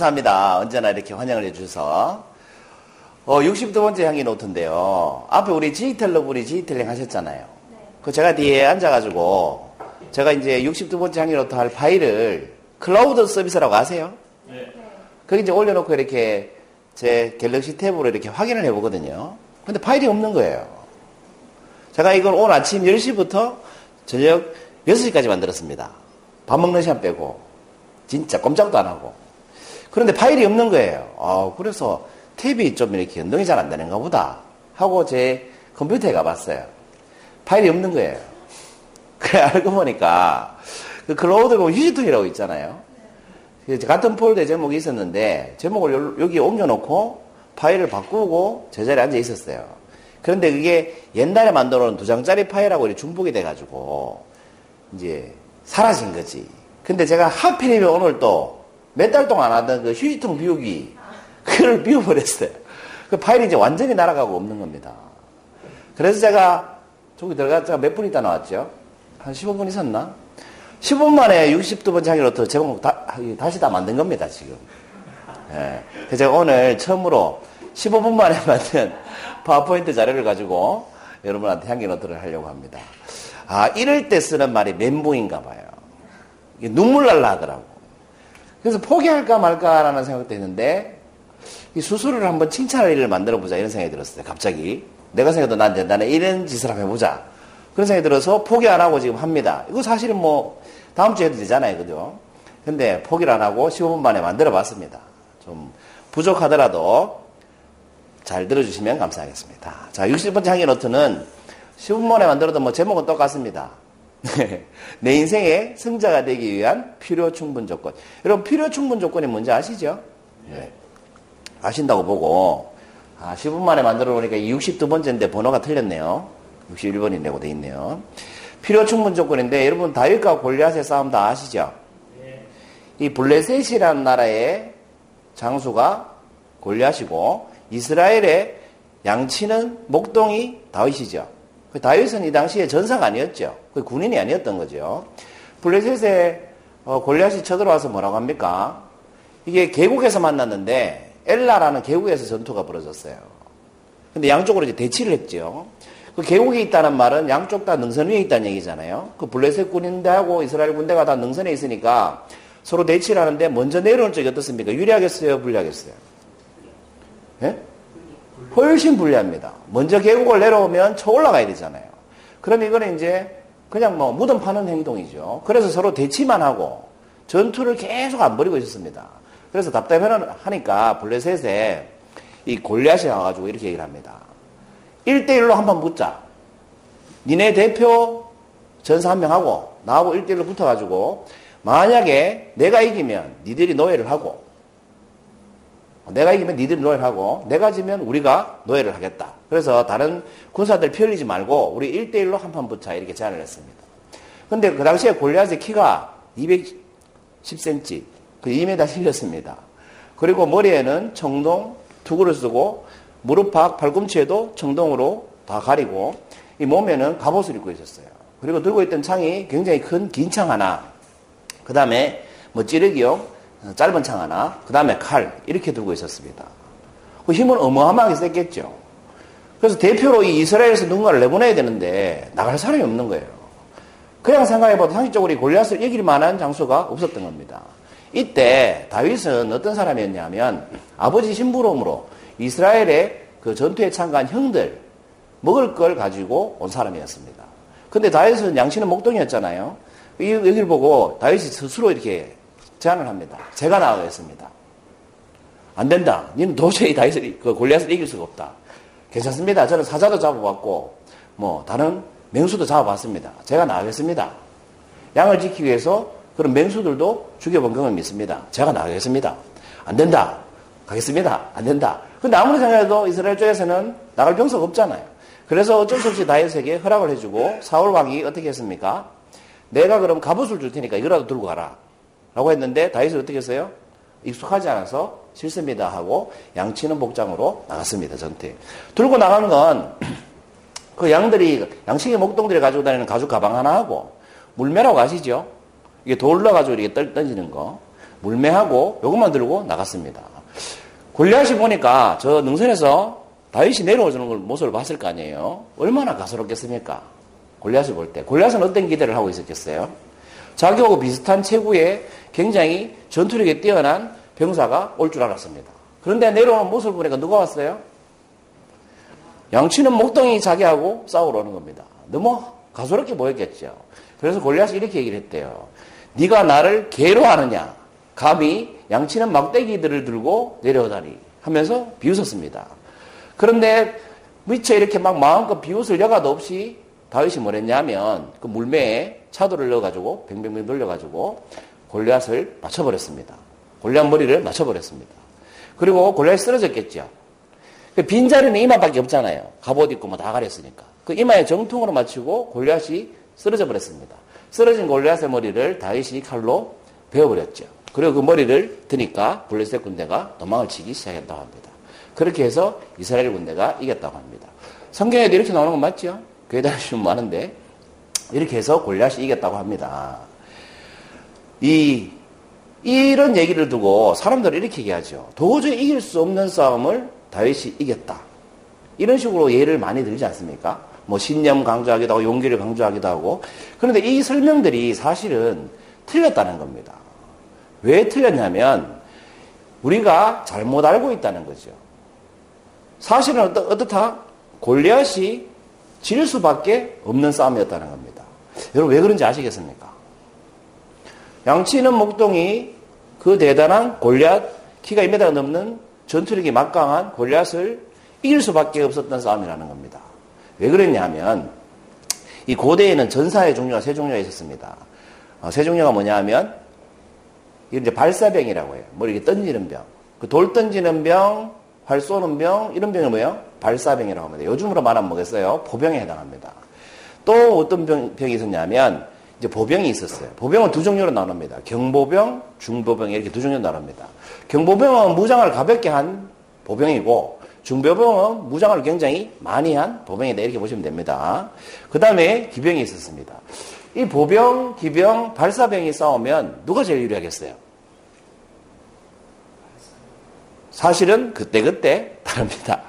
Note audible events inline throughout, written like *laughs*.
감사합니다. 언제나 이렇게 환영을 해주셔서. 어, 62번째 향기 노트인데요. 앞에 우리 지휘텔러 분이 지휘텔링 하셨잖아요. 그 제가 뒤에 앉아가지고 제가 이제 62번째 향기 노트 할 파일을 클라우드 서비스라고 아세요? 네. 거기 이제 올려놓고 이렇게 제 갤럭시 탭으로 이렇게 확인을 해보거든요. 근데 파일이 없는 거예요. 제가 이걸 오늘 아침 10시부터 저녁 6시까지 만들었습니다. 밥 먹는 시간 빼고. 진짜 꼼짝도 안 하고. 그런데 파일이 없는 거예요. 어, 그래서 탭이 좀 이렇게 연동이 잘 안 되는가 보다. 하고 제 컴퓨터에 가봤어요. 파일이 없는 거예요. *laughs* 그래, 알고 보니까 그 클라우드 보면 휴지통이라고 있잖아요. 같은 폴더에 제목이 있었는데 제목을 여기 옮겨놓고 파일을 바꾸고 제자리에 앉아 있었어요. 그런데 그게 옛날에 만들어 놓은 두 장짜리 파일하고 중복이 돼가지고 이제 사라진 거지. 근데 제가 하필이면 오늘 또 몇 달 동안 하던 그 휴지통 비우기 그걸 비워버렸어요. 그 파일이 이제 완전히 날아가고 없는 겁니다. 그래서 제가 저기 들어가 제가 몇분 있다 나왔죠? 한 15분 있었나? 15분 만에 62번째 하기로 제목 다, 다시 다 만든 겁니다, 지금. 예. 제가 오늘 처음으로 15분 만에 *laughs* 만든 파워포인트 자료를 가지고 여러분한테 향기 노트를 하려고 합니다. 아, 이럴 때 쓰는 말이 멘붕인가 봐요. 눈물 날라 하더라고. 그래서 포기할까 말까라는 생각도 했는데, 이 수술을 한번 칭찬할 일을 만들어 보자 이런 생각이 들었어요. 갑자기. 내가 생각해도 난 된다네. 이런 짓을 한번 해보자. 그런 생각이 들어서 포기 안 하고 지금 합니다. 이거 사실은 뭐, 다음 주에 해도 되잖아요. 그죠? 근데 포기를 안 하고 15분 만에 만들어 봤습니다. 좀 부족하더라도 잘 들어주시면 감사하겠습니다. 자, 60번째 항해 노트는 15분 만에 만들어도 뭐 제목은 똑같습니다. 내 인생의 승자가 되기 위한 필요 충분 조건. 여러분, 필요 충분 조건이 뭔지 아시죠? 네. 아신다고 보고, 아, 10분 만에 만들어 보니까 62번째인데 번호가 틀렸네요. 61번이라고 돼 있네요. 필요 충분 조건인데, 여러분, 다윗과 골리앗의 싸움 다 아시죠? 이 블레셋이라는 나라의 장수가 골리앗이고, 이스라엘의 양치는 목동이 다윗이죠. 그 다윗은 이 당시에 전사가 아니었죠. 그 군인이 아니었던 거죠. 블레셋에 어, 골리앗이 쳐들어와서 뭐라고 합니까? 이게 계곡에서 만났는데 엘라라는 계곡에서 전투가 벌어졌어요. 근데 양쪽으로 이제 대치를 했죠. 그 계곡에 있다는 말은 양쪽 다 능선 위에 있다는 얘기잖아요. 그 블레셋 군인대하고 이스라엘 군대가 다 능선에 있으니까 서로 대치를 하는데 먼저 내려오는 쪽이 어떻습니까? 유리하겠어요? 불리하겠어요? 예? 훨씬 불리합니다. 먼저 계곡을 내려오면 쳐 올라가야 되잖아요. 그럼 이거는 이제 그냥 뭐 무덤 파는 행동이죠. 그래서 서로 대치만 하고 전투를 계속 안 벌이고 있었습니다. 그래서 답답해하니까 블레셋에 이 골리앗이 와가지고 이렇게 얘기를 합니다. 1대1로 한번 붙자. 니네 대표 전사 한 명 하고 나하고 1대1로 붙어가지고 만약에 내가 이기면 니들이 노예를 하고 내가 이기면 니들이 노예를 하고 내가 지면 우리가 노예를 하겠다. 그래서 다른 군사들 피 흘리지 말고 우리 1대1로 한판 붙자 이렇게 제안을 했습니다. 근데 그 당시에 골리앗의 키가 210cm, 그 2m 실렸습니다. 그리고 머리에는 청동 투구를 쓰고 무릎팍 발꿈치에도 청동으로 다 가리고 이 몸에는 갑옷을 입고 있었어요. 그리고 들고 있던 창이 굉장히 큰 긴 창 하나, 그 다음에 뭐 찌르기용 짧은 창 하나, 그 다음에 칼 이렇게 들고 있었습니다. 그 힘은 어마어마하게 셌겠죠. 그래서 대표로 이 이스라엘에서 누군가를 내보내야 되는데 나갈 사람이 없는 거예요. 그냥 생각해봐도 상식적으로 골리앗을 이길 만한 장소가 없었던 겁니다. 이때 다윗은 어떤 사람이었냐면 아버지 심부름으로 이스라엘의 그 전투에 참가한 형들 먹을 걸 가지고 온 사람이었습니다. 근데 다윗은 양치는 목동이었잖아요. 여기를 보고 다윗이 스스로 이렇게 제안을 합니다. 제가 나가겠습니다. 안 된다. 니는 도저히 다윗을, 그 골리앗을 이길 수가 없다. 괜찮습니다. 저는 사자도 잡아봤고, 뭐, 다른 맹수도 잡아봤습니다. 제가 나가겠습니다. 양을 지키기 위해서 그런 맹수들도 죽여본 경험이 있습니다. 제가 나가겠습니다. 안 된다. 가겠습니다. 안 된다. 근데 아무리 생각해도 이스라엘 쪽에서는 나갈 병사가 없잖아요. 그래서 어쩔 수 없이 다윗에게 허락을 해주고 사울 왕이 어떻게 했습니까? 내가 그럼 갑옷을 줄 테니까 이거라도 들고 가라. 라고 했는데 다윗이 어떻게 했어요? 익숙하지 않아서 싫습니다 하고 양치는 복장으로 나갔습니다. 전투에. 들고 나간 건 *clears throat* 그 양들이 양식의 목동들이 가지고 다니는 가죽 가방 하나 하고 물매라고 아시죠? 이게 돌로 가지고 이렇게 떨 던지는 거. 물매하고 요것만 들고 나갔습니다. 골리앗이 보니까 저 능선에서 다윗이 내려오는 걸 모습을 봤을 거 아니에요. 얼마나 가소롭겠습니까? 골리앗을 볼 때. 골리앗은 어떤 기대를 하고 있었겠어요? 자기하고 비슷한 체구의 굉장히 전투력이 뛰어난 병사가 올 줄 알았습니다. 그런데 내려오는 모습을 보니까 누가 왔어요? 양치는 목동이 자기하고 싸우러 오는 겁니다. 너무 가소롭게 보였겠죠. 그래서 골리앗이 이렇게 얘기를 했대요. 네가 나를 개로 하느냐? 감히 양치는 막대기들을 들고 내려오다니 하면서 비웃었습니다. 그런데 미처 이렇게 막 마음껏 비웃을 여가도 없이 다윗이 뭐랬냐면 그 물매에 차도를 넣어가지고 뱅뱅뱅 돌려가지고 골리앗을 맞춰버렸습니다. 골리앗 머리를 맞춰버렸습니다. 그리고 골리앗이 쓰러졌겠죠. 그 빈자리는 이마밖에 없잖아요. 갑옷 입고 뭐 다 가렸으니까. 그 이마에 정통으로 맞추고 골리앗이 쓰러져 버렸습니다. 쓰러진 골리앗의 머리를 다윗이 칼로 베어버렸죠. 그리고 그 머리를 드니까 블레셋 군대가 도망을 치기 시작했다고 합니다. 그렇게 해서 이스라엘 군대가 이겼다고 합니다. 성경에도 이렇게 나오는 건 맞죠? 교회 다니시면 많은데 이렇게 해서 골리앗이 이겼다고 합니다. 이 이런 얘기를 두고 사람들은 이렇게 얘기하죠. 도저히 이길 수 없는 싸움을 다윗이 이겼다. 이런 식으로 예를 많이 들지 않습니까? 뭐 신념 강조하기도 하고 용기를 강조하기도 하고 그런데 이 설명들이 사실은 틀렸다는 겁니다. 왜 틀렸냐면 우리가 잘못 알고 있다는 거죠. 사실은 어떻, 어떻다? 골리앗이 질 수밖에 없는 싸움이었다는 겁니다. 여러분 왜 그런지 아시겠습니까? 양치는 목동이 그 대단한 골리앗 키가 2m 넘는 전투력이 막강한 골리앗을 이길 수밖에 없었던 싸움이라는 겁니다. 왜 그랬냐면 이 고대에는 전사의 종류가 세 종류가 있었습니다. 어, 세 종류가 뭐냐 하면 이제 발사병이라고 해요. 뭐 이렇게 던지는 병. 그 돌 던지는 병, 활 쏘는 병, 이런 병이 뭐예요? 발사병이라고 합니다. 요즘으로 말하면 뭐겠어요? 보병에 해당합니다. 또 어떤 병, 병이 있었냐면 이제 보병이 있었어요. 보병은 두 종류로 나눕니다. 경보병, 중보병 이렇게 두 종류로 나눕니다. 경보병은 무장을 가볍게 한 보병이고 중보병은 무장을 굉장히 많이 한 보병이다 이렇게 보시면 됩니다. 그 다음에 기병이 있었습니다. 이 보병, 기병, 발사병이 싸우면 누가 제일 유리하겠어요? 사실은 그때그때 다릅니다.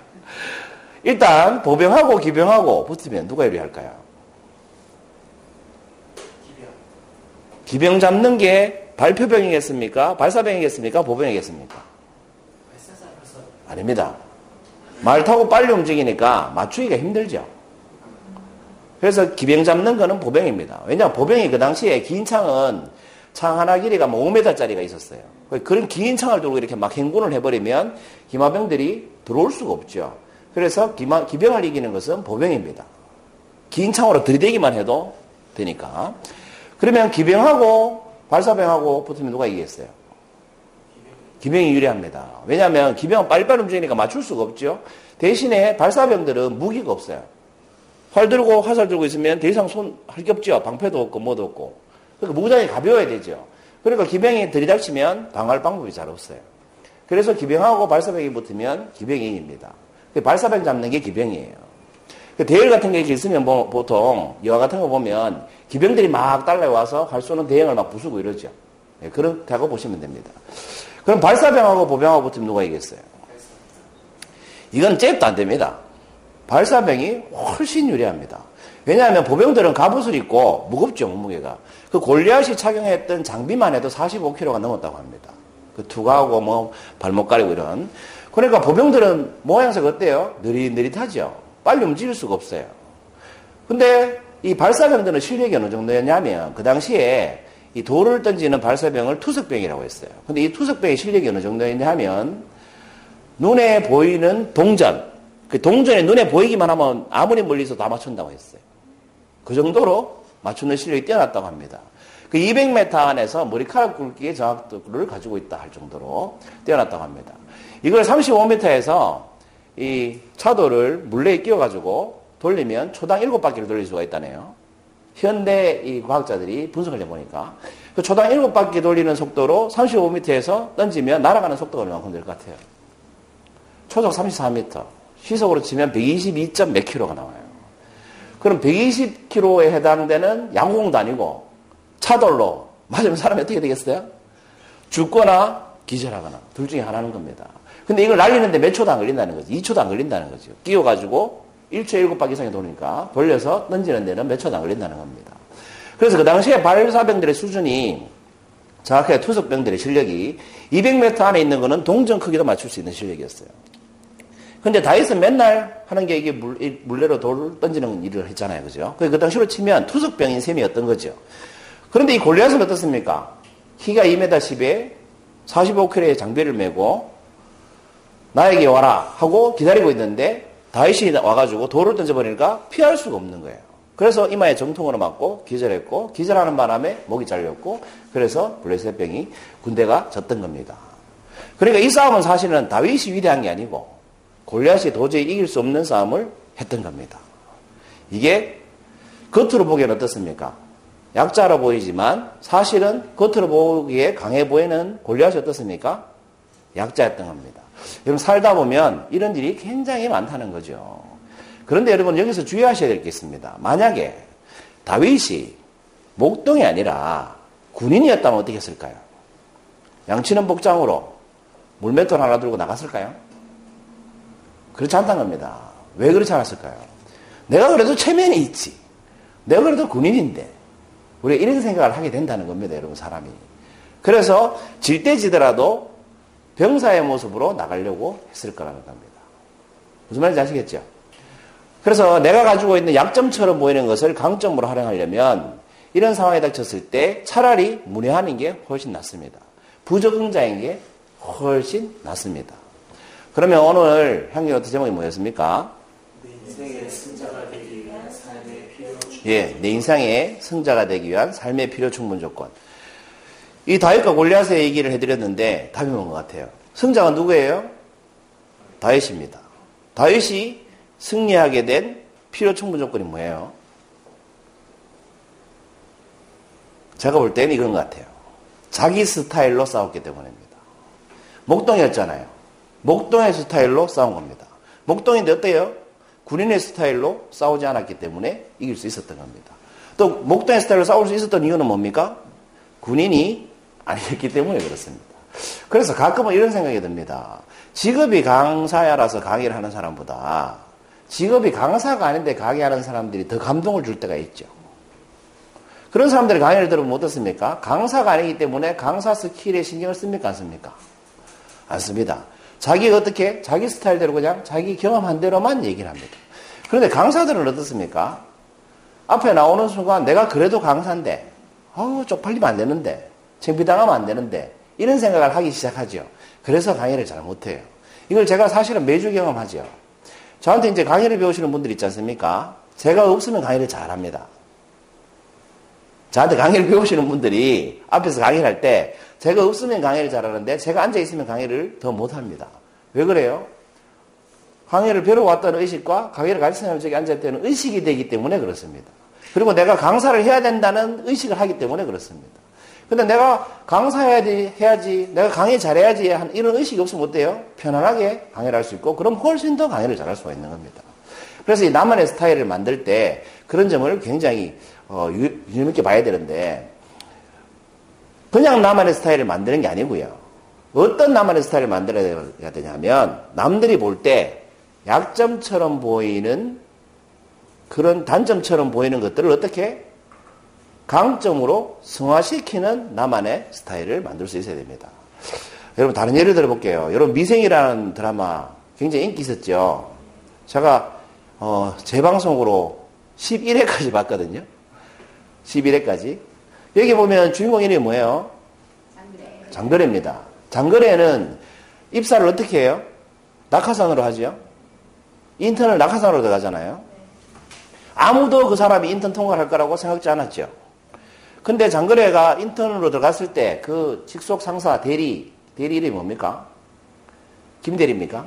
일단 보병하고 기병하고 붙으면 누가 유리할까요? 기병 잡는 게 발표병이겠습니까? 발사병이겠습니까? 보병이겠습니까? 아닙니다. 말 타고 빨리 움직이니까 맞추기가 힘들죠. 그래서 기병 잡는 거는 보병입니다. 왜냐하면 보병이 그 당시에 긴 창은 창 하나 길이가 뭐 5m짜리가 있었어요. 그런 긴 창을 들고 이렇게 막 행군을 해버리면 기마병들이 들어올 수가 없죠. 그래서 기마, 기병을 이기는 것은 보병입니다. 긴 창으로 들이대기만 해도 되니까. 그러면 기병하고 발사병하고 붙으면 누가 이기겠어요? 기병이 유리합니다. 왜냐하면 기병은 빨리빨리 움직이니까 맞출 수가 없죠. 대신에 발사병들은 무기가 없어요. 활 들고 화살 들고 있으면 더 이상 손 할 게 없죠. 방패도 없고 뭐도 없고. 그러니까 무장이 가벼워야 되죠. 그러니까 기병이 들이닥치면 방어할 방법이 잘 없어요. 그래서 기병하고 발사병이 붙으면 기병이 이깁니다. 발사병 잡는 게 기병이에요. 그 대열 같은 게 있으면 뭐 보통 여화 같은 거 보면 기병들이 막 달려와서 활 쏘는 대형을 막 부수고 이러죠. 네, 그렇다고 보시면 됩니다. 그럼 발사병하고 보병하고 붙으면 누가 이겼어요? 이건 잽도 안 됩니다. 발사병이 훨씬 유리합니다. 왜냐하면 보병들은 갑옷을 입고 무겁죠, 몸무게가. 그 골리앗이 착용했던 장비만 해도 45kg가 넘었다고 합니다. 그 투가하고 뭐 발목 가리고 이런. 그러니까 보병들은 모양새가 어때요? 느릿느릿하죠. 빨리 움직일 수가 없어요. 근데 이 발사병들은 실력이 어느 정도였냐면 그 당시에 이 돌을 던지는 발사병을 투석병이라고 했어요. 근데 이 투석병의 실력이 어느 정도였냐 하면 눈에 보이는 동전, 그 동전에 눈에 보이기만 하면 아무리 멀리서 다 맞춘다고 했어요. 그 정도로 맞추는 실력이 뛰어났다고 합니다. 그 200m 안에서 머리카락 굵기의 정확도를 가지고 있다 할 정도로 뛰어났다고 합니다. 이걸 35m에서 이 차도를 물레에 끼워가지고 돌리면 초당 7바퀴를 돌릴 수가 있다네요. 현대 이 과학자들이 분석을 해보니까 그 초당 7바퀴 돌리는 속도로 35m에서 던지면 날아가는 속도가 얼마큼 될 것 같아요? 초속 34m, 시속으로 치면 122. 몇 킬로가 나와요. 그럼 120km에 해당되는 양공도 아니고 차돌로 맞으면 사람이 어떻게 되겠어요? 죽거나 기절하거나 둘 중에 하나는 겁니다. 근데 이걸 날리는데 몇 초도 안 걸린다는 거죠. 2초도 안 걸린다는 거죠. 끼워가지고 1초에 7바퀴 이상이 도니까 돌려서 던지는 데는 몇안 걸린다는 겁니다. 그래서 그 당시에 발사병들의 수준이 정확하게 투석병들의 실력이 200m 안에 있는 거는 동전 크기도 맞출 수 있는 실력이었어요. 근데 다윗은 맨날 하는 게 이게 물, 물레로 돌을 던지는 일을 했잖아요. 그죠? 그 당시로 치면 투석병인 셈이었던 거죠. 그런데 이 골리앗은 어떻습니까? 키가 2m 10에 45kg의 장비를 메고 나에게 와라 하고 기다리고 있는데 다윗이 와가지고 돌을 던져버리니까 피할 수가 없는 거예요. 그래서 이마에 정통으로 맞고 기절했고 기절하는 바람에 목이 잘렸고 그래서 블레셋 병이 군대가 졌던 겁니다. 그러니까 이 싸움은 사실은 다윗이 위대한 게 아니고 골리앗이 도저히 이길 수 없는 싸움을 했던 겁니다. 이게 겉으로 보기에는 어떻습니까? 약자로 보이지만 사실은 겉으로 보기에 강해 보이는 골리앗이 어떻습니까? 약자였던 겁니다. 여러분 살다 보면 이런 일이 굉장히 많다는 거죠. 그런데 여러분 여기서 주의하셔야 될 게 있습니다. 만약에 다윗이 목동이 아니라 군인이었다면 어떻게 했을까요? 양치는 복장으로 물맷돌 하나 들고 나갔을까요? 그렇지 않다는 겁니다. 왜 그렇지 않았을까요? 내가 그래도 체면이 있지. 내가 그래도 군인인데. 우리가 이런 생각을 하게 된다는 겁니다, 여러분, 사람이. 그래서 질 때 지더라도 병사의 모습으로 나가려고 했을 거라는 겁니다. 무슨 말인지 아시겠죠? 그래서 내가 가지고 있는 약점처럼 보이는 것을 강점으로 활용하려면 이런 상황에 닥쳤을 때 차라리 무례하는 게 훨씬 낫습니다. 부적응자인 게 훨씬 낫습니다. 그러면 오늘 향기 어떤 제목이 뭐였습니까? 예, 내 인생의 승자가 되기 위한 삶의 필요 충분 조건. 이 다윗과 골리앗의 얘기를 해드렸는데 답이 뭔 것 같아요. 승자가 누구예요? 다윗입니다. 다윗이 승리하게 된 필요 충분 조건이 뭐예요? 제가 볼 때는 이건 것 같아요. 자기 스타일로 싸웠기 때문입니다. 목동이었잖아요. 목동의 스타일로 싸운 겁니다. 목동인데 어때요? 군인의 스타일로 싸우지 않았기 때문에 이길 수 있었던 겁니다. 또 목동의 스타일로 싸울 수 있었던 이유는 뭡니까? 군인이 아니었기 때문에 그렇습니다. 그래서 가끔은 이런 생각이 듭니다. 직업이 강사야라서 강의를 하는 사람보다 직업이 강사가 아닌데 강의하는 사람들이 더 감동을 줄 때가 있죠. 그런 사람들이 강의를 들으면 어떻습니까? 강사가 아니기 때문에 강사 스킬에 신경을 씁니까? 안 씁니까? 안 씁니다. 자기가 어떻게 자기 스타일대로 그냥 자기 경험한 대로만 얘기를 합니다. 그런데 강사들은 어떻습니까? 앞에 나오는 순간 내가 그래도 강사인데 어 쪽팔리면 안 되는데 창피당하면 안 되는데 이런 생각을 하기 시작하죠. 그래서 강의를 잘 못해요. 이걸 제가 사실은 매주 경험하죠. 저한테 이제 강의를 배우시는 분들 있지 않습니까? 제가 없으면 강의를 잘 합니다. 저한테 강의를 배우시는 분들이 앞에서 강의를 할 때 제가 없으면 강의를 잘하는데 제가 앉아있으면 강의를 더 못합니다. 왜 그래요? 강의를 배러 왔다는 의식과 강의를 가르치는 쪽에 때는 의식이 되기 때문에 그렇습니다. 그리고 내가 강사를 해야 된다는 의식을 하기 때문에 그렇습니다. 근데 내가 강사해야지, 해야지, 내가 강의 잘해야지 하는 이런 의식이 없으면 어때요? 편안하게 강의를 할 수 있고, 그럼 훨씬 더 강의를 잘할 수가 있는 겁니다. 그래서 이 나만의 스타일을 만들 때 그런 점을 굉장히 어, 유념 있게 봐야 되는데 그냥 나만의 스타일을 만드는 게 아니고요. 어떤 나만의 스타일을 만들어야 되냐면 남들이 볼 때 약점처럼 보이는 그런 단점처럼 보이는 것들을 어떻게 강점으로 승화시키는 나만의 스타일을 만들 수 있어야 됩니다. 여러분 다른 예를 들어볼게요. 여러분 미생이라는 드라마 굉장히 인기 있었죠. 제가 어, 재방송으로 11회까지 봤거든요. 11회까지. 여기 보면 주인공 이름이 뭐예요? 장거래. 장거래입니다. 장거래는 입사를 어떻게 해요? 낙하산으로 하죠. 인턴을 낙하산으로 들어가잖아요. 아무도 그 사람이 인턴 통과할 거라고 생각지 않았죠. 근데 장거래가 인턴으로 들어갔을 때 그 직속 상사 대리, 대리 이름이 뭡니까? 김대리입니까?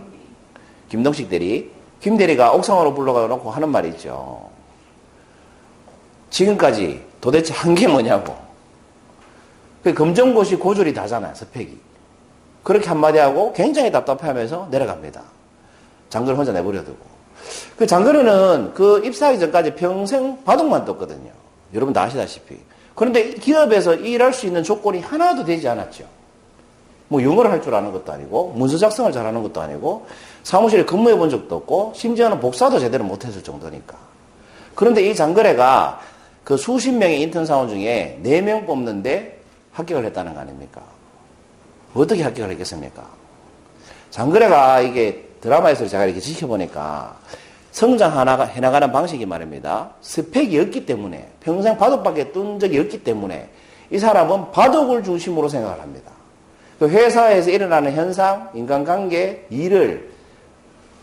김동식 대리. 김대리가 옥상으로 불러가 놓고 하는 말이 있죠. 지금까지 도대체 한 게 뭐냐고. 그 검정고시 고졸이 다잖아요, 스펙이. 그렇게 한마디 하고 굉장히 답답해 하면서 내려갑니다. 장거를 혼자 내버려두고. 그 장거리는 그 입사하기 전까지 평생 바둑만 떴거든요. 여러분 다 아시다시피. 그런데 기업에서 일할 수 있는 조건이 하나도 되지 않았죠. 뭐 영어를 할 줄 아는 것도 아니고 문서 작성을 잘하는 것도 아니고 사무실에 근무해 본 적도 없고 심지어는 복사도 제대로 못했을 정도니까. 그런데 이 장거래가 그 수십 명의 인턴 사원 중에 4명 뽑는데 합격을 했다는 거 아닙니까? 어떻게 합격을 했겠습니까? 장거래가 이게 드라마에서 제가 이렇게 지켜보니까 성장하나가 해나가는 방식이 말입니다. 스펙이 없기 때문에 평생 바둑밖에 뜬 적이 없기 때문에 이 사람은 바둑을 중심으로 생각을 합니다. 그 회사에서 일어나는 현상, 인간관계, 일을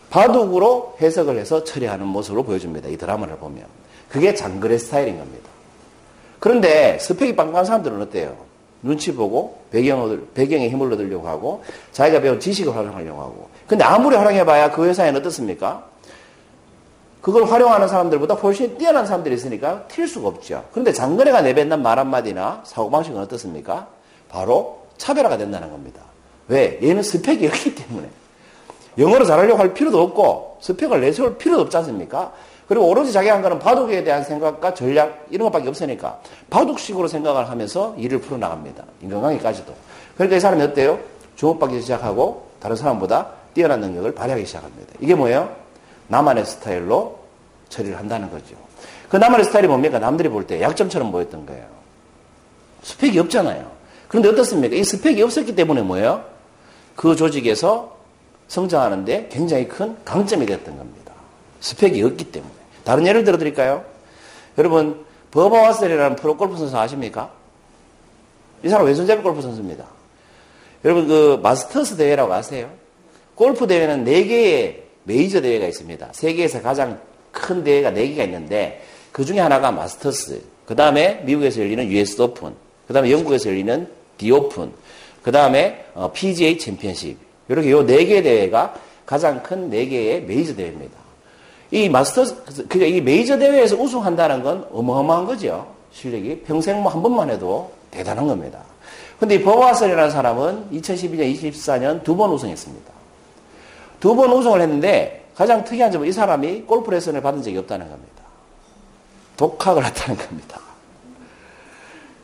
바둑으로 해석을 해서 처리하는 모습으로 보여줍니다. 이 드라마를 보면. 그게 장거래 스타일인 겁니다. 그런데 스펙이 빵빵한 사람들은 어때요? 눈치 보고 배경을, 배경에 힘을 얻으려고 하고 자기가 배운 지식을 활용하려고 하고. 근데 아무리 활용해봐야 그 회사에는 어떻습니까? 그걸 활용하는 사람들보다 훨씬 뛰어난 사람들이 있으니까 튈 수가 없죠. 그런데 장거래가 내뱉는 말 한마디나 사고방식은 어떻습니까? 바로 차별화가 된다는 겁니다. 왜? 얘는 스펙이 없기 때문에. 영어를 잘하려고 할 필요도 없고 스펙을 내세울 필요도 없지 않습니까? 그리고 오로지 자기가 한 거는 바둑에 대한 생각과 전략 이런 것밖에 없으니까 바둑식으로 생각을 하면서 일을 풀어나갑니다. 인간관계까지도. 그러니까 이 사람이 어때요? 주목받기 시작하고 다른 사람보다 뛰어난 능력을 발휘하기 시작합니다. 이게 뭐예요? 나만의 스타일로 처리를 한다는 거죠. 그 나만의 스타일이 뭡니까? 남들이 볼 때 약점처럼 보였던 거예요. 스펙이 없잖아요. 그런데 어떻습니까? 이 스펙이 없었기 때문에 뭐예요? 그 조직에서 성장하는데 굉장히 큰 강점이 됐던 겁니다. 스펙이 없기 때문에. 다른 예를 들어 드릴까요? 여러분, 버바 왓슨이라는 프로 골프 선수 아십니까? 이 사람 왼손잡이 골프 선수입니다. 여러분, 그 마스터스 대회라고 아세요? 골프 대회는 4개의 메이저 대회가 있습니다. 세계에서 가장 큰 대회가 4개가 있는데 그 중에 하나가 마스터스, 그 다음에 미국에서 열리는 US 오픈, 그 다음에 영국에서 열리는 디 오픈, 그 다음에 PGA 챔피언십. 이렇게 요 4개 대회가 가장 큰 4개의 메이저 대회입니다. 이 마스터스, 그러니까 이 메이저 대회에서 우승한다는 건 어마어마한 거죠. 실력이. 평생 뭐 한 번만 해도 대단한 겁니다. 근데 이 버바 왓슨이라는 사람은 2012년, 2014년 두 번 우승했습니다. 두 번 우승을 했는데 가장 특이한 점은 이 사람이 골프 레슨을 받은 적이 없다는 겁니다. 독학을 했다는 겁니다.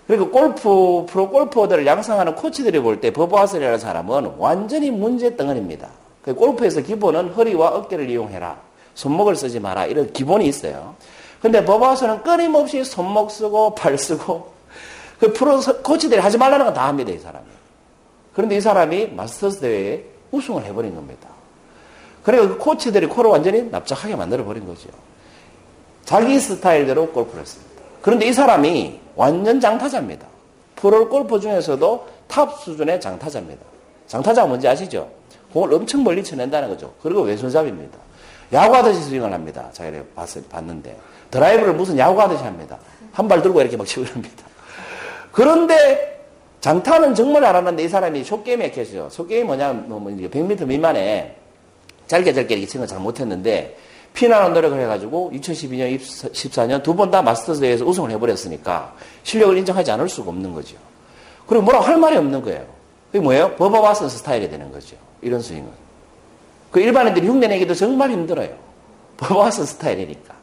그리고 골프, 프로 골퍼들을 양성하는 코치들이 볼 때 버버하슬이라는 사람은 완전히 문제 덩어리입니다. 그 골프에서 기본은 허리와 어깨를 이용해라. 손목을 쓰지 마라. 이런 기본이 있어요. 근데 버버하슬은 끊임없이 손목 쓰고 발 쓰고 그 프로 코치들이 하지 말라는 건 다 합니다. 이 사람이. 그런데 이 사람이 마스터스 대회에 우승을 해버린 겁니다. 그래서 그 코치들이 코를 완전히 납작하게 만들어버린 거죠. 자기 스타일대로 골프를 했습니다. 그런데 이 사람이 완전 장타자입니다. 프로 골프 중에서도 탑 수준의 장타자입니다. 장타자가 뭔지 아시죠? 공을 엄청 멀리 쳐낸다는 거죠. 그리고 왼손잡이입니다. 야구하듯이 스윙을 합니다. 자기가 봤는데. 드라이브를 무슨 야구하듯이 합니다. 한 발 들고 이렇게 막 치고 이럽니다. 그런데 장타는 정말 알았는데 이 사람이 숏게임에 약했죠. 숏게임이 뭐냐면 100m 뭐 미만에 짧게 짧게 이렇게 걸잘 못했는데 피나는 노력을 해가지고 2012년, 14년 두 번 다 마스터스 대회에서 우승을 해버렸으니까 실력을 인정하지 않을 수가 없는 거죠. 그리고 뭐라고 할 말이 없는 거예요. 그게 뭐예요? 버버 와슨 스타일이 되는 거죠. 이런 스윙은. 그 일반인들이 흉내내기도 정말 힘들어요. 버버 와슨 스타일이니까.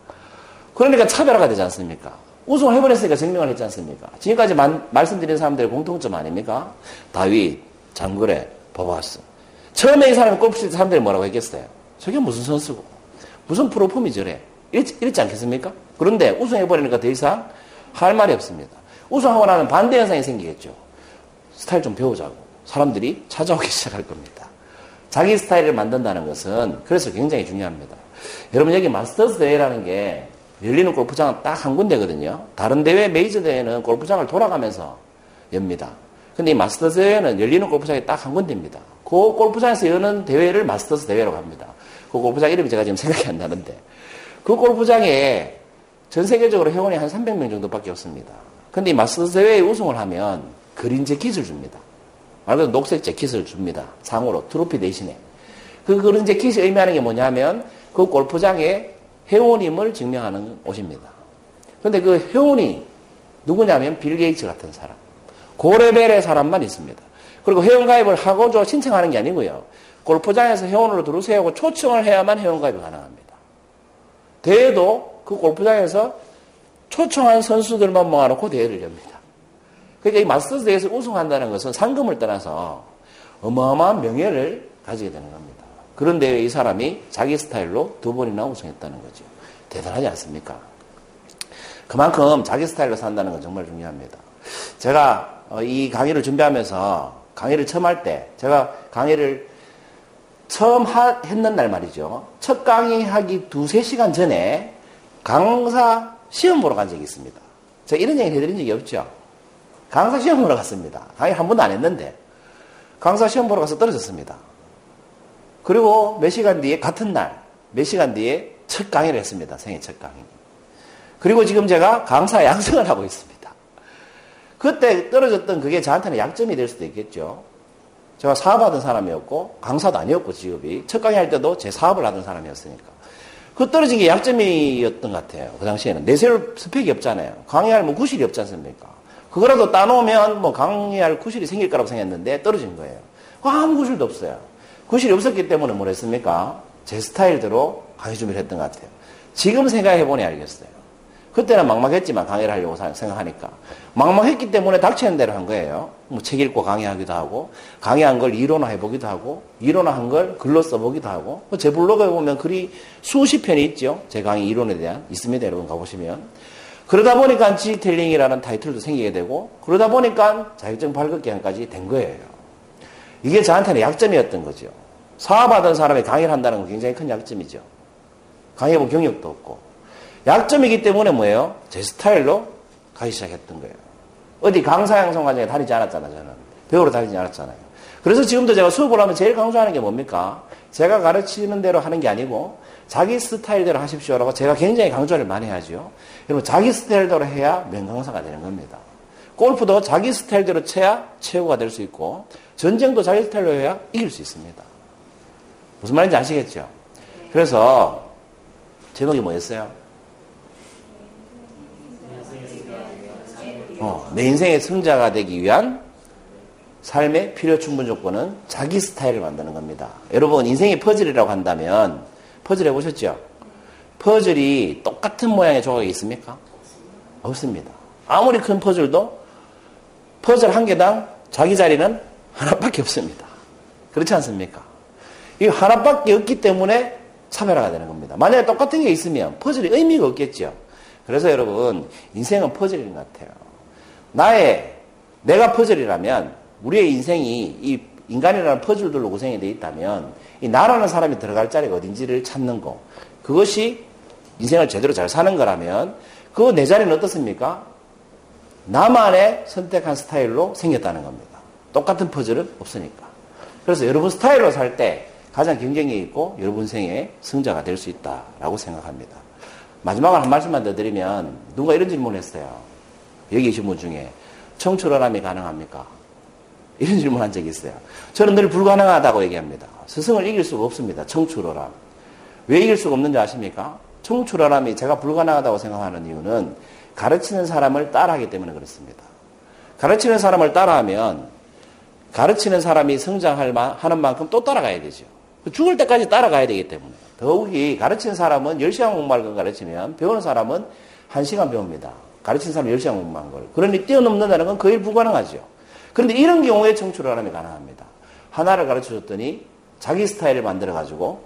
그러니까 차별화가 되지 않습니까? 우승을 해버렸으니까 증명을 했지 않습니까? 지금까지 만, 말씀드린 사람들의 공통점 아닙니까? 다윗, 장그래, 버버 와슨. 처음에 이 사람이 칠때 사람들이 뭐라고 했겠어요? 저게 무슨 선수고, 무슨 프로폼이 저래. 이랬지, 이랬지 않겠습니까? 그런데 우승해버리니까 더 이상 할 말이 없습니다. 우승하고 나면 반대 현상이 생기겠죠. 스타일 좀 배우자고. 사람들이 찾아오기 *laughs* 시작할 겁니다. 자기 스타일을 만든다는 것은 그래서 굉장히 중요합니다. 여러분 여기 마스터스 대회라는 게 열리는 골프장은 딱 한 군데거든요. 다른 대회 메이저 대회는 골프장을 돌아가면서 엽니다. 근데 이 마스터스 대회는 열리는 골프장이 딱 한 군데입니다. 그 골프장에서 여는 대회를 마스터스 대회라고 합니다. 그 골프장 이름이 제가 지금 생각이 안 나는데 그 골프장에 전 세계적으로 회원이 한 300명 정도밖에 없습니다. 근데 이 마스터스 대회에 우승을 하면 그린 재킷을 줍니다. 말 그대로 녹색 재킷을 줍니다. 상으로 트로피 대신에. 그 그린 재킷이 의미하는 게 뭐냐면 그 골프장의 회원임을 증명하는 옷입니다. 근데 그 회원이 누구냐면 빌 게이츠 같은 사람. 고레벨의 사람만 있습니다. 그리고 회원가입을 하고저 신청하는 게 아니고요. 골프장에서 회원으로 들어오세요 하고 초청을 해야만 회원가입이 가능합니다. 대회도 그 골프장에서 초청한 선수들만 모아놓고 대회를 엽니다. 그러니까 이 마스터스 대회에서 우승한다는 것은 상금을 떠나서 어마어마한 명예를 가지게 되는 겁니다. 그런데 이 사람이 자기 스타일로 두 번이나 우승했다는 거죠. 대단하지 않습니까? 그만큼 자기 스타일로 산다는 건 정말 중요합니다. 제가 어, 이 강의를 준비하면서 강의를 처음 할 때 제가 강의를 처음 하, 했는 날 말이죠. 첫 강의 하기 두세 시간 전에 강사 시험 보러 간 적이 있습니다. 제가 이런 얘기 해드린 적이 없죠. 강사 시험 보러 갔습니다. 강의 한 번도 안 했는데 강사 시험 보러 가서 떨어졌습니다. 그리고 몇 시간 뒤에 같은 날 몇 시간 뒤에 첫 강의를 했습니다. 생애 첫 강의. 그리고 지금 제가 강사 *laughs* 양성을 하고 있습니다. 그때 떨어졌던 그게 저한테는 약점이 될 수도 있겠죠. 제가 사업하던 사람이었고 강사도 아니었고 직업이 첫 강의 할 때도 제 사업을 하던 사람이었으니까 그 떨어진 게 약점이었던 것 같아요. 그 당시에는 내세울 스펙이 없잖아요. 강의할 뭐 구실이 없지 않습니까? 그거라도 따놓으면 뭐 강의할 구실이 생길 거라고 생각했는데 떨어진 거예요. 아무 구실도 없어요. 구실이 없었기 때문에 뭘 했습니까? 제 스타일대로 강의 준비를 했던 것 같아요. 지금 생각해보니 알겠어요. 그때는 막막했지만 강의를 하려고 생각하니까. 막막했기 때문에 닥치는 대로 한 거예요. 뭐 책 읽고 강의하기도 하고, 강의한 걸 이론화 해보기도 하고, 이론화한 걸 글로 써보기도 하고, 뭐제 블로그에 보면 글이 수십 편이 있죠. 제 강의 이론에 대한. 있습니다. 여러분 가보시면. 그러다 보니까 지텔링이라는 타이틀도 생기게 되고, 그러다 보니까 자격증 발급 기간까지 된 거예요. 이게 저한테는 약점이었던 거죠. 사업하던 사람이 강의를 한다는 건 굉장히 큰 약점이죠. 강의해본 경력도 없고. 약점이기 때문에 뭐예요? 제 스타일로 가기 시작했던 거예요. 어디 강사 양성 과정에 다니지 않았잖아요, 저는. 배우러 다니지 않았잖아요. 그래서 지금도 제가 수업을 하면 제일 강조하는 게 뭡니까? 제가 가르치는 대로 하는 게 아니고 자기 스타일대로 하십시오라고 제가 굉장히 강조를 많이 하죠. 여러분, 자기 스타일대로 해야 명강사가 되는 겁니다. 골프도 자기 스타일대로 쳐야 최고가 될 수 있고 전쟁도 자기 스타일로 해야 이길 수 있습니다. 무슨 말인지 아시겠죠? 그래서 제목이 뭐였어요? 어, 내 인생의 승자가 되기 위한 삶의 필요 충분 조건은 자기 스타일을 만드는 겁니다. 여러분 인생이 퍼즐이라고 한다면 퍼즐 해보셨죠? 퍼즐이 똑같은 모양의 조각이 있습니까? 없습니다. 아무리 큰 퍼즐도 퍼즐 한 개당 자기 자리는 하나밖에 없습니다. 그렇지 않습니까? 이 하나밖에 없기 때문에 차별화가 되는 겁니다. 만약에 똑같은 게 있으면 퍼즐이 의미가 없겠죠. 그래서 여러분 인생은 퍼즐인 것 같아요. 나의 내가 퍼즐이라면 우리의 인생이 이 인간이라는 퍼즐들로 구성이 되어 있다면 이 나라는 사람이 들어갈 자리가 어딘지를 찾는 거 그것이 인생을 제대로 잘 사는 거라면 그 내 자리는 어떻습니까? 나만의 선택한 스타일로 생겼다는 겁니다. 똑같은 퍼즐은 없으니까. 그래서 여러분 스타일로 살 때 가장 경쟁이 있고 여러분 생의 승자가 될 수 있다라고 생각합니다. 마지막으로 한 말씀만 더 드리면 누가 이런 질문을 했어요. 여기 계신 분 중에 청출어람이 가능합니까? 이런 질문 한 적이 있어요. 저는 늘 불가능하다고 얘기합니다. 스승을 이길 수가 없습니다. 청출어람. 왜 이길 수가 없는지 아십니까? 청출어람이 제가 불가능하다고 생각하는 이유는 가르치는 사람을 따라하기 때문에 그렇습니다. 가르치는 사람을 따라하면 가르치는 사람이 성장할 하는 만큼 또 따라가야 되죠. 죽을 때까지 따라가야 되기 때문에. 더욱이 가르치는 사람은 10시간 공부할 걸 가르치면 배우는 사람은 1시간 배웁니다. 가르치는 사람 10시간 공부한 걸. 그러니 뛰어넘는다는 건 거의 불가능하죠. 그런데 이런 경우에 청출어람이 가능합니다. 하나를 가르쳐 줬더니 자기 스타일을 만들어 가지고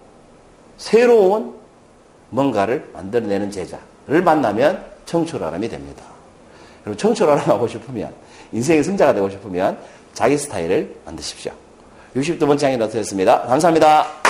새로운 뭔가를 만들어내는 제자를 만나면 청출어람이 됩니다. 그리고 청출어람 하고 싶으면 인생의 승자가 되고 싶으면 자기 스타일을 만드십시오. 62번째 강의 나타냈습니다. 감사합니다.